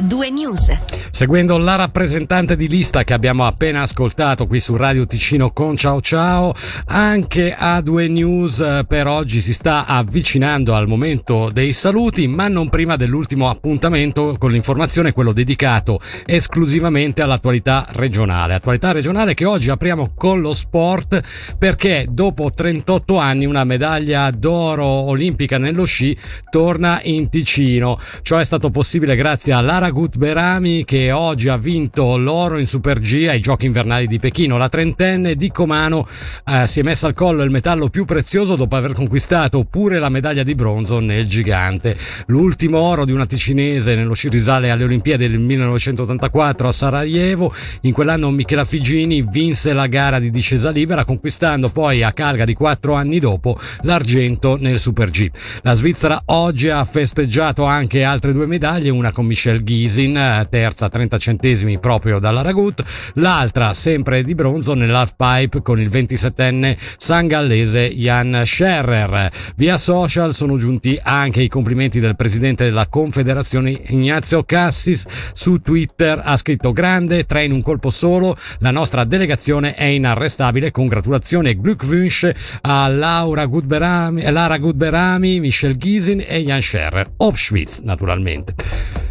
due news. Seguendo la rappresentante di lista che abbiamo appena ascoltato qui su Radio Ticino con Ciao Ciao, anche a due news eh, per oggi si sta avvicinando al momento dei saluti, ma non prima dell'ultimo appuntamento con l'informazione, quello dedicato esclusivamente all'attualità regionale. Attualità regionale che oggi apriamo con lo sport perché dopo 38 anni una medaglia d'oro olimpica nello sci torna in Ticino. Ciò è stato possibile grazie a Gutberami che oggi ha vinto l'oro in Super G ai Giochi invernali di Pechino. La trentenne di Comano eh, si è messa al collo il metallo più prezioso dopo aver conquistato pure la medaglia di bronzo nel gigante. L'ultimo oro di una ticinese nello sci risale alle Olimpiadi del 1984 a Sarajevo. In quell'anno Michela Figini vinse la gara di discesa libera, conquistando poi a Calgary quattro anni dopo l'argento nel Super G. La Svizzera oggi ha festeggiato anche altre due medaglie, una con Michelle Ghisin, terza 30 centesimi proprio dalla Ragut, l'altra sempre di bronzo nell'half pipe con il 27enne sangallese Jan Scherrer. Via social sono giunti anche i complimenti del presidente della Confederazione Ignazio Cassis su Twitter ha scritto grande, tre in un colpo solo, la nostra delegazione è inarrestabile, congratulazioni e Glückwunsch a Laura Gutberami, Lara Gutberami, Michel Ghisin e Jan Scherrer, Auschwitz naturalmente.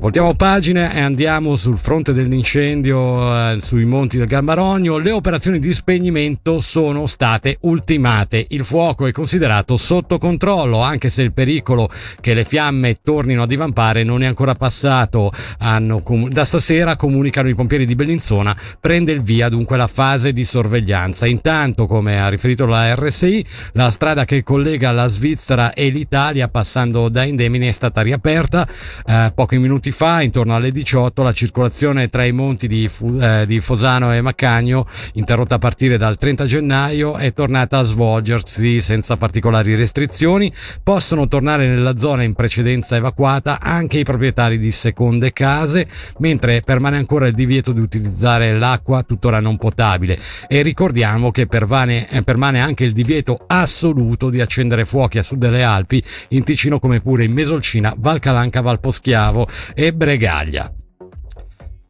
Voltiamo pagina e andiamo sul fronte dell'incendio eh, sui monti del Gambarogno. Le operazioni di spegnimento sono state ultimate. Il fuoco è considerato sotto controllo, anche se il pericolo che le fiamme tornino a divampare non è ancora passato. Hanno, da stasera, comunicano i pompieri di Bellinzona, prende il via dunque la fase di sorveglianza. Intanto, come ha riferito la RSI, la strada che collega la Svizzera e l'Italia, passando da Indemine, è stata riaperta eh, pochi minuti minuti fa, intorno alle 18, la circolazione tra i monti di, eh, di Fosano e Maccagno, interrotta a partire dal 30 gennaio, è tornata a svolgersi senza particolari restrizioni. Possono tornare nella zona in precedenza evacuata anche i proprietari di seconde case, mentre permane ancora il divieto di utilizzare l'acqua tuttora non potabile. E ricordiamo che permane, eh, permane anche il divieto assoluto di accendere fuochi a sud delle Alpi, in Ticino come pure in Mesolcina, Valcalanca, Valposchiavo e Bregaglia.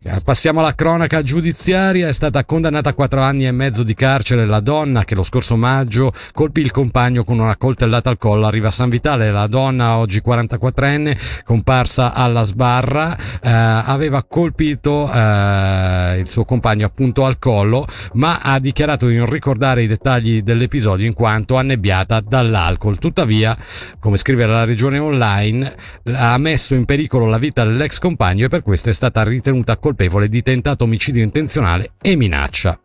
Eh, passiamo alla cronaca giudiziaria. È stata condannata a quattro anni e mezzo di carcere la donna che lo scorso maggio colpì il compagno con una coltellata al collo a Riva San Vitale. La donna, oggi 44enne, comparsa alla sbarra, eh, aveva colpito eh, il suo compagno appunto al collo, ma ha dichiarato di non ricordare i dettagli dell'episodio in quanto annebbiata dall'alcol. Tuttavia, come scrive la regione online, ha messo in pericolo la vita dell'ex compagno e per questo è stata ritenuta colpevole colpevole di tentato omicidio intenzionale e minaccia.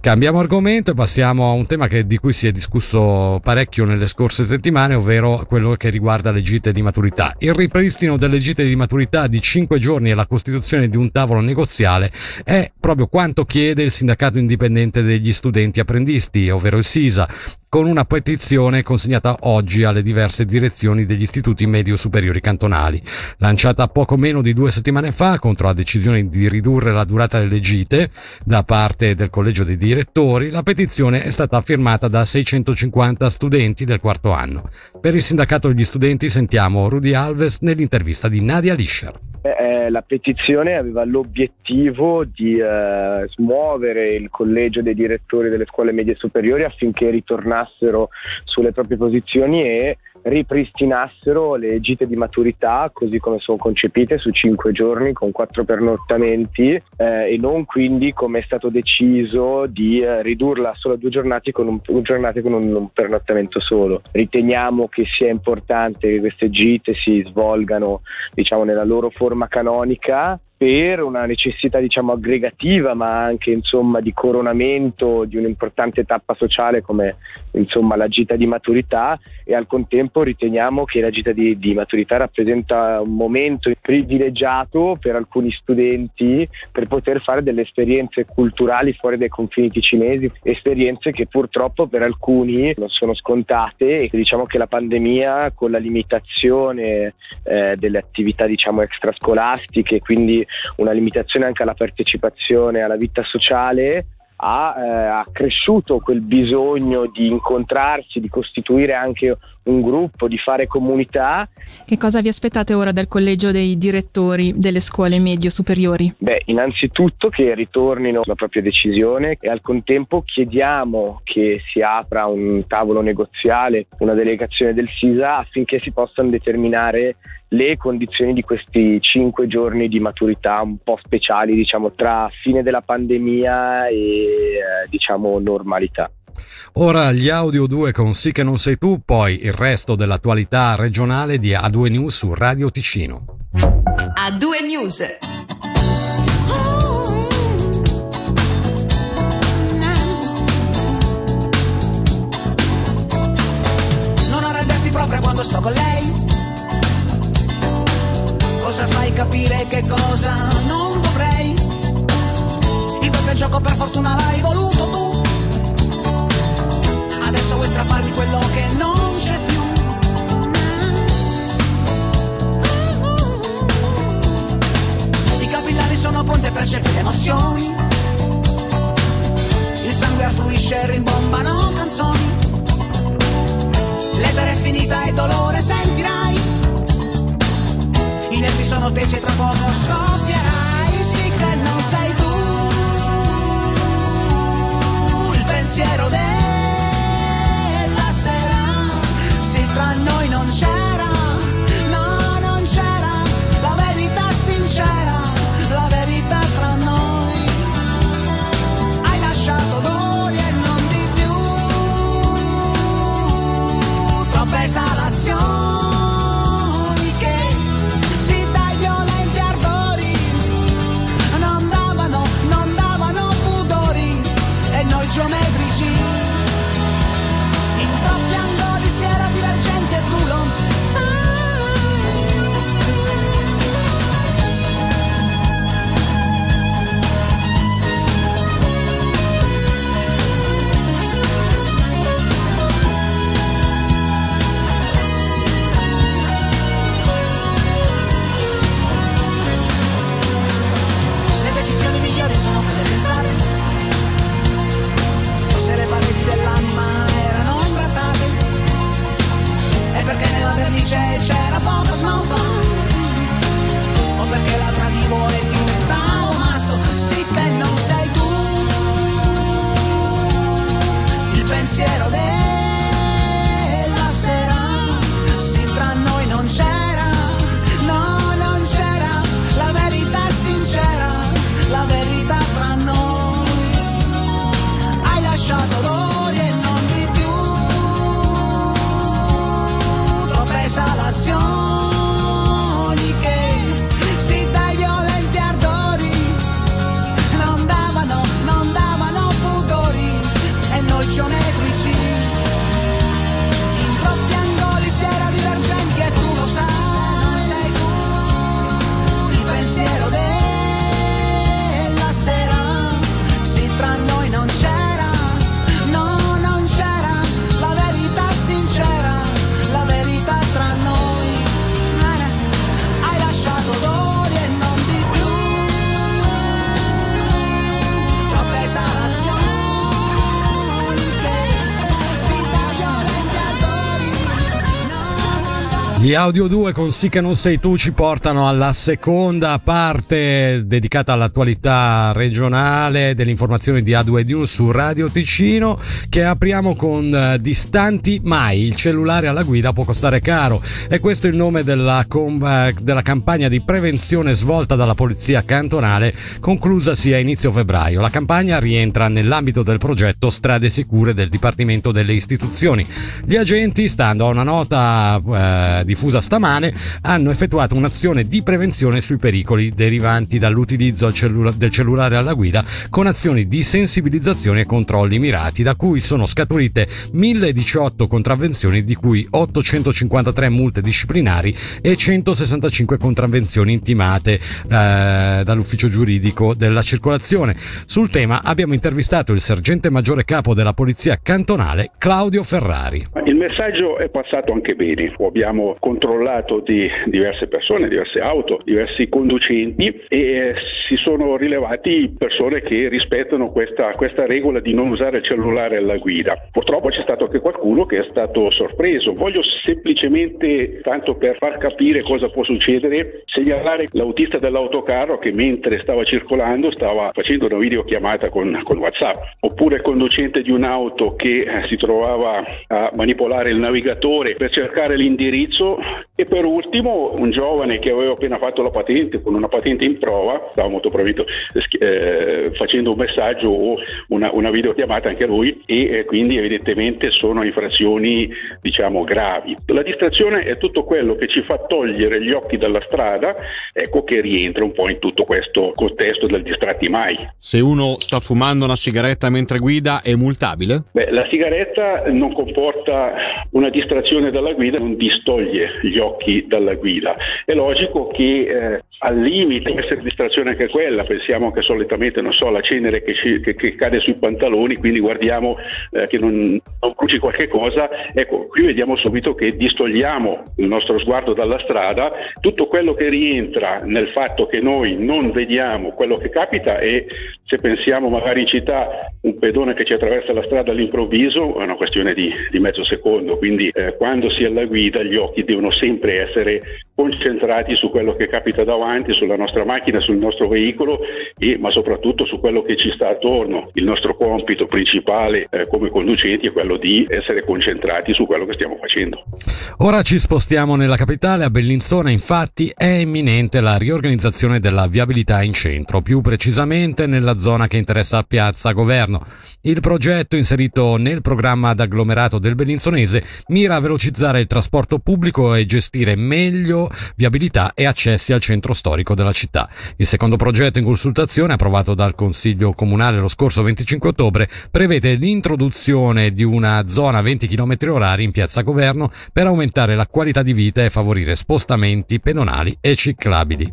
Cambiamo argomento e passiamo a un tema che, di cui si è discusso parecchio nelle scorse settimane, ovvero quello che riguarda le gite di maturità. Il ripristino delle gite di maturità di 5 giorni e la costituzione di un tavolo negoziale è proprio quanto chiede il sindacato indipendente degli studenti apprendisti, ovvero il SISA, con una petizione consegnata oggi alle diverse direzioni degli istituti medio superiori cantonali. Lanciata poco meno di due settimane fa contro la decisione di ridurre la durata delle gite da parte del collegio dei direttori, la petizione è stata firmata da 650 studenti del quarto anno. Per il sindacato degli studenti sentiamo Rudy Alves nell'intervista di Nadia Lischer. Eh, la petizione aveva l'obiettivo di eh, smuovere il collegio dei direttori delle scuole medie superiori affinché ritornassero sulle proprie posizioni e ripristinassero le gite di maturità così come sono concepite su cinque giorni con quattro pernottamenti eh, e non quindi come è stato deciso di eh, ridurla solo a due giornate con un, un, giornate con un, un pernottamento solo. Riteniamo che sia importante che queste gite si svolgano diciamo, nella loro forma canonica per una necessità diciamo aggregativa ma anche insomma di coronamento di un'importante tappa sociale come insomma la gita di maturità. E al contempo riteniamo che la gita di, di maturità rappresenta un momento privilegiato per alcuni studenti per poter fare delle esperienze culturali fuori dai confini ticinesi, esperienze che purtroppo per alcuni non sono scontate e diciamo che la pandemia con la limitazione eh, delle attività diciamo extrascolastiche quindi una limitazione anche alla partecipazione alla vita sociale, ha, eh, ha cresciuto quel bisogno di incontrarsi, di costituire anche un gruppo, di fare comunità. Che cosa vi aspettate ora dal collegio dei direttori delle scuole medie superiori? Beh, innanzitutto che ritornino la propria decisione e al contempo chiediamo che si apra un tavolo negoziale, una delegazione del SISA affinché si possano determinare le condizioni di questi cinque giorni di maturità un po' speciali, diciamo, tra fine della pandemia e eh, diciamo normalità. Ora gli audio 2 con Sì che non sei tu, poi il resto dell'attualità regionale di A2 News su Radio Ticino. A2 News. Non arrenderti proprio quando sto con lei. Cosa fai capire che cosa non dovrei? Il doppio gioco per fortuna l'hai voluto tu adesso vuoi strapparmi quello che non c'è più. I capillari sono pronti a percepire emozioni. Il sangue affluisce e rimbombano canzoni. L'etere è finita e dolore sentirai. I nervi sono tesi e tra poco scoppierai. Gli Audio 2 con Sì che non sei tu ci portano alla seconda parte dedicata all'attualità regionale dell'informazione di A2 News su Radio Ticino che apriamo con uh, Distanti mai, il cellulare alla guida può costare caro e questo è il nome della, com- uh, della campagna di prevenzione svolta dalla polizia cantonale conclusasi a inizio febbraio. La campagna rientra nell'ambito del progetto Strade Sicure del Dipartimento delle Istituzioni. Gli agenti, stando a una nota di diffusa stamane, hanno effettuato un'azione di prevenzione sui pericoli derivanti dall'utilizzo del cellulare alla guida con azioni di sensibilizzazione e controlli mirati, da cui sono scaturite 1018 contravvenzioni, di cui 853 multe disciplinari e 165 contravvenzioni intimate eh, dall'ufficio giuridico della circolazione. Sul tema abbiamo intervistato il sergente maggiore capo della polizia cantonale Claudio Ferrari. Il messaggio è passato anche bene, abbiamo controllato di diverse persone, diverse auto, diversi conducenti e eh, si sono rilevati persone che rispettano questa, questa regola di non usare il cellulare alla guida. Purtroppo c'è stato anche qualcuno che è stato sorpreso. Voglio semplicemente, tanto per far capire cosa può succedere, segnalare l'autista dell'autocarro che mentre stava circolando stava facendo una videochiamata con, con WhatsApp, oppure il conducente di un'auto che si trovava a manipolare il navigatore per cercare l'indirizzo e per ultimo un giovane che aveva appena fatto la patente con una patente in prova, stava molto probabilmente eh, facendo un messaggio o una, una videochiamata anche a lui e eh, quindi evidentemente sono infrazioni diciamo gravi. La distrazione è tutto quello che ci fa togliere gli occhi dalla strada, ecco che rientra un po' in tutto questo contesto del distratti mai. Se uno sta fumando una sigaretta mentre guida è multabile? Beh, la sigaretta non comporta una distrazione dalla guida, non distoglie gli occhi dalla guida. È logico che eh, al limite essere distrazione anche quella, pensiamo che solitamente, non so, la cenere che, ci, che, che cade sui pantaloni, quindi guardiamo eh, che non, non bruci qualche cosa, ecco, qui vediamo subito che distogliamo il nostro sguardo dalla strada, tutto quello che rientra nel fatto che noi non vediamo quello che capita e se pensiamo magari in città un pedone che ci attraversa la strada all'improvviso è una questione di, di mezzo secondo, quindi eh, quando si è alla guida gli occhi devono sempre essere concentrati su quello che capita davanti, sulla nostra macchina, sul nostro veicolo, e, ma soprattutto su quello che ci sta attorno. Il nostro compito principale eh, come conducenti è quello di essere concentrati su quello che stiamo facendo. Ora ci spostiamo nella capitale, a Bellinzona infatti è imminente la riorganizzazione della viabilità in centro, più precisamente nella zona che interessa Piazza Governo. Il progetto inserito nel programma d'agglomerato del Bellinzonese mira a velocizzare il trasporto pubblico e gestire meglio viabilità e accessi al centro storico della città. Il secondo progetto in consultazione, approvato dal Consiglio Comunale lo scorso 25 ottobre, prevede l'introduzione di una zona 20 km orari in piazza Governo per aumentare la qualità di vita e favorire spostamenti pedonali e ciclabili.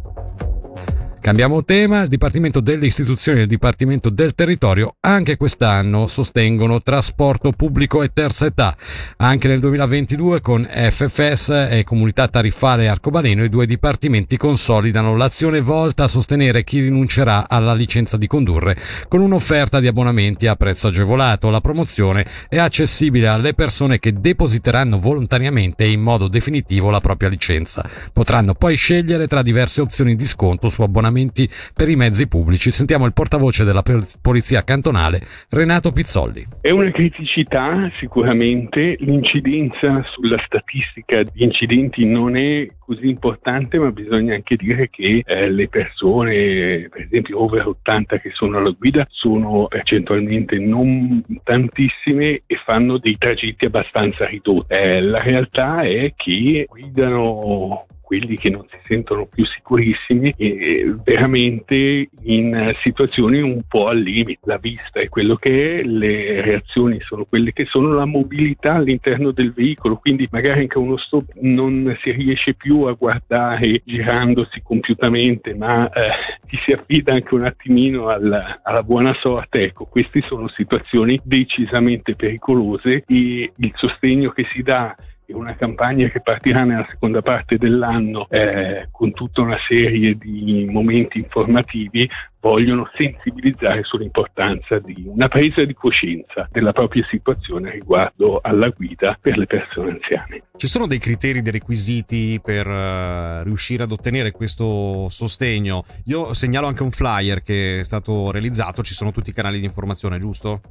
Cambiamo tema, il Dipartimento delle Istituzioni e il Dipartimento del Territorio anche quest'anno sostengono trasporto pubblico e terza età. Anche nel 2022 con FFS e Comunità Tariffale Arcobaleno i due dipartimenti consolidano l'azione volta a sostenere chi rinuncerà alla licenza di condurre con un'offerta di abbonamenti a prezzo agevolato. La promozione è accessibile alle persone che depositeranno volontariamente e in modo definitivo la propria licenza. Potranno poi scegliere tra diverse opzioni di sconto su abbonamenti regolamenti per i mezzi pubblici. Sentiamo il portavoce della Polizia Cantonale, Renato Pizzolli. È una criticità sicuramente, l'incidenza sulla statistica di incidenti non è così importante, ma bisogna anche dire che eh, le persone, per esempio over 80 che sono alla guida, sono percentualmente non tantissime e fanno dei tragitti abbastanza ridotti. Eh, la realtà è che guidano quelli che non si sentono più sicurissimi veramente in situazioni un po' al limite. La vista è quello che è, le reazioni sono quelle che sono, la mobilità all'interno del veicolo, quindi magari anche uno stop non si riesce più a guardare girandosi compiutamente, ma eh, si affida anche un attimino alla, alla buona sorte. Ecco, queste sono situazioni decisamente pericolose e il sostegno che si dà una campagna che partirà nella seconda parte dell'anno eh, con tutta una serie di momenti informativi vogliono sensibilizzare sull'importanza di una presa di coscienza della propria situazione riguardo alla guida per le persone anziane. Ci sono dei criteri, dei requisiti per uh, riuscire ad ottenere questo sostegno? Io segnalo anche un flyer che è stato realizzato, ci sono tutti i canali di informazione, giusto?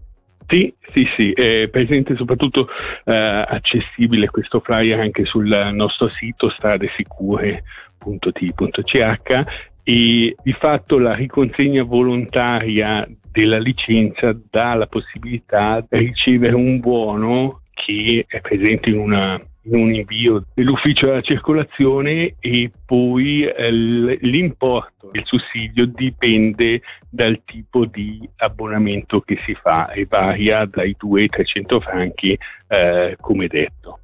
Sì, sì, sì, è presente soprattutto eh, accessibile questo flyer anche sul nostro sito stradesicure.t.ch e di fatto la riconsegna volontaria della licenza dà la possibilità di ricevere un buono che è presente in una un invio dell'ufficio della circolazione e poi eh, l'importo del sussidio dipende dal tipo di abbonamento che si fa e varia dai 2 ai 300 franchi eh, come detto.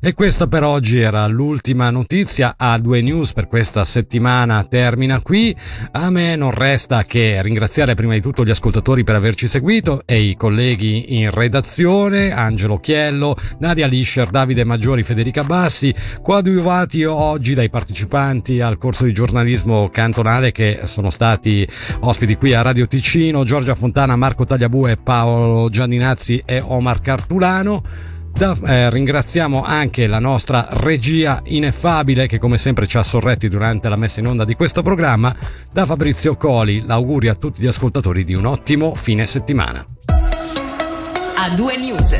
E questa per oggi era l'ultima notizia. A2 News per questa settimana termina qui. A me non resta che ringraziare prima di tutto gli ascoltatori per averci seguito e i colleghi in redazione, Angelo Chiello, Nadia Lischer, Davide Maggiori, Federica Bassi, coadiuvati oggi dai partecipanti al corso di giornalismo cantonale che sono stati ospiti qui a Radio Ticino, Giorgia Fontana, Marco Tagliabue, Paolo Gianninazzi e Omar Cartulano. Da, eh, ringraziamo anche la nostra regia ineffabile che come sempre ci ha sorretti durante la messa in onda di questo programma. Da Fabrizio Coli l'auguri a tutti gli ascoltatori di un ottimo fine settimana. A due news.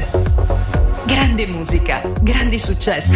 Grande musica, grandi successi.